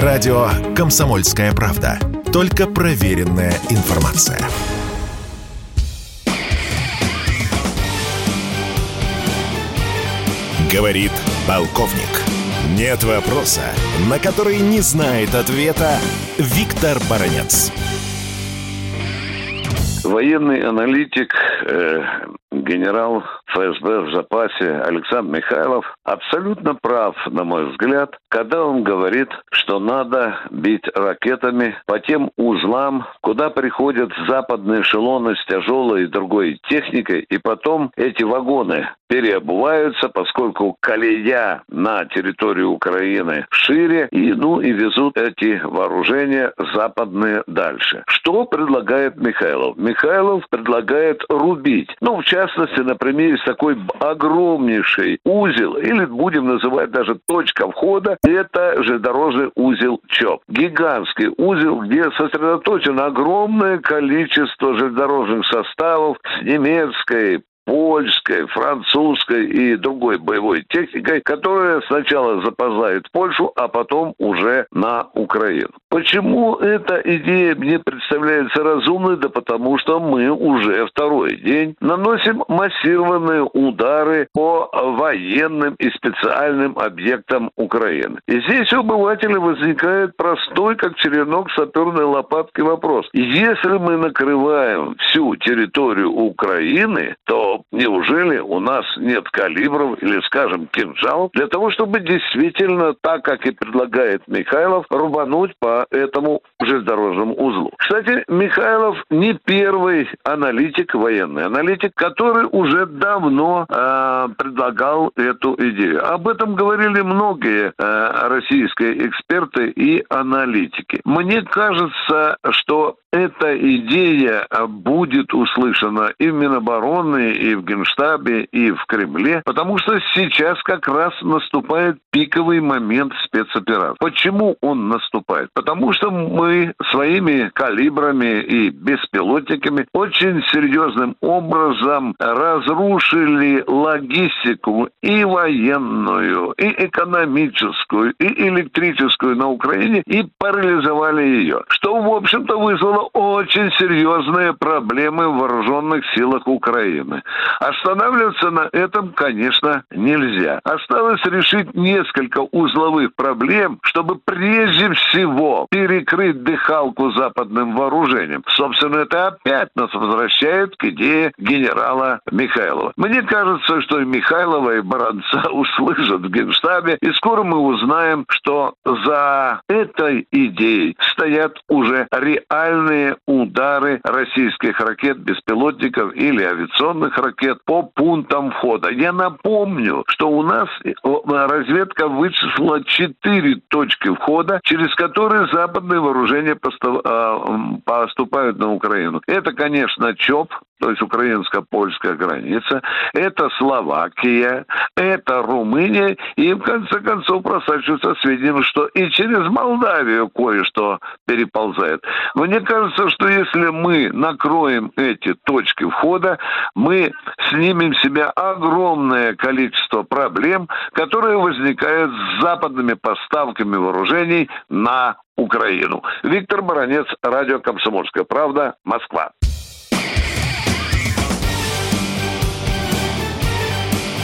Радио «Комсомольская правда». Только проверенная информация. Говорит полковник. Нет вопроса, на который не знает ответа Виктор Баранец. Военный аналитик, э, генерал ФСБ в запасе Александр Михайлов абсолютно прав, на мой взгляд, когда он говорит, что надо бить ракетами по тем узлам, куда приходят западные эшелоны с тяжелой и другой техникой, и потом эти вагоны переобуваются, поскольку колея на территории Украины шире, и, ну, и везут эти вооружения западные дальше. Что предлагает Михайлов? Михайлов предлагает рубить. Ну, в частности, например, есть такой огромнейший узел, или будем называть даже точка входа, это железнодорожный узел ЧОП. Гигантский узел, где сосредоточено огромное количество железнодорожных составов с немецкой, польской, французской и другой боевой техникой, которая сначала запоздает в Польшу, а потом уже на Украину. Почему эта идея мне представляется разумной? Да потому что мы уже второй день наносим массированные удары по военным и специальным объектам Украины. И здесь у обывателя возникает простой, как черенок саперной лопатки вопрос. Если мы накрываем всю территорию Украины, то неужели у нас нет калибров или, скажем, кинжалов для того, чтобы действительно, так как и предлагает Михайлов, рубануть по этому железнодорожному узлу? Кстати, Михайлов не первый аналитик, военный аналитик, который уже давно э, предлагал эту идею. Об этом говорили многие э, российские эксперты и аналитики. Мне кажется, что эта идея будет услышана и в Минобороны, и в Генштабе, и в Кремле, потому что сейчас как раз наступает пиковый момент спецоперации. Почему он наступает? Потому что мы своими калибрами и беспилотниками очень серьезным образом разрушили логистику и военную, и экономическую, и электрическую на Украине и парализовали ее. Что, в общем-то, вызвало очень серьезные проблемы в вооруженных силах Украины. Останавливаться на этом, конечно, нельзя. Осталось решить несколько узловых проблем, чтобы прежде всего перекрыть дыхалку западным вооружением. Собственно, это опять нас возвращает к идее генерала Михайлова. Мне кажется, что и Михайлова, и Баранца услышат в Генштабе, и скоро мы узнаем, что за этой идеей стоят уже реальные удары российских ракет, беспилотников или авиационных ракет по пунктам входа. Я напомню, что у нас э, разведка вычислила четыре точки входа, через которые западные вооружения а, поступают на Украину. Это, конечно, ЧОП, то есть украинско-польская граница, это Словакия, это Румыния, и в конце концов просачиваются сведения, что и через Молдавию кое-что переползает. Мне кажется, что если мы накроем эти точки входа, мы снимем с себя огромное количество проблем, которые возникают с западными поставками вооружений на Украину. Виктор Баранец, радио «Комсомольская правда», Москва.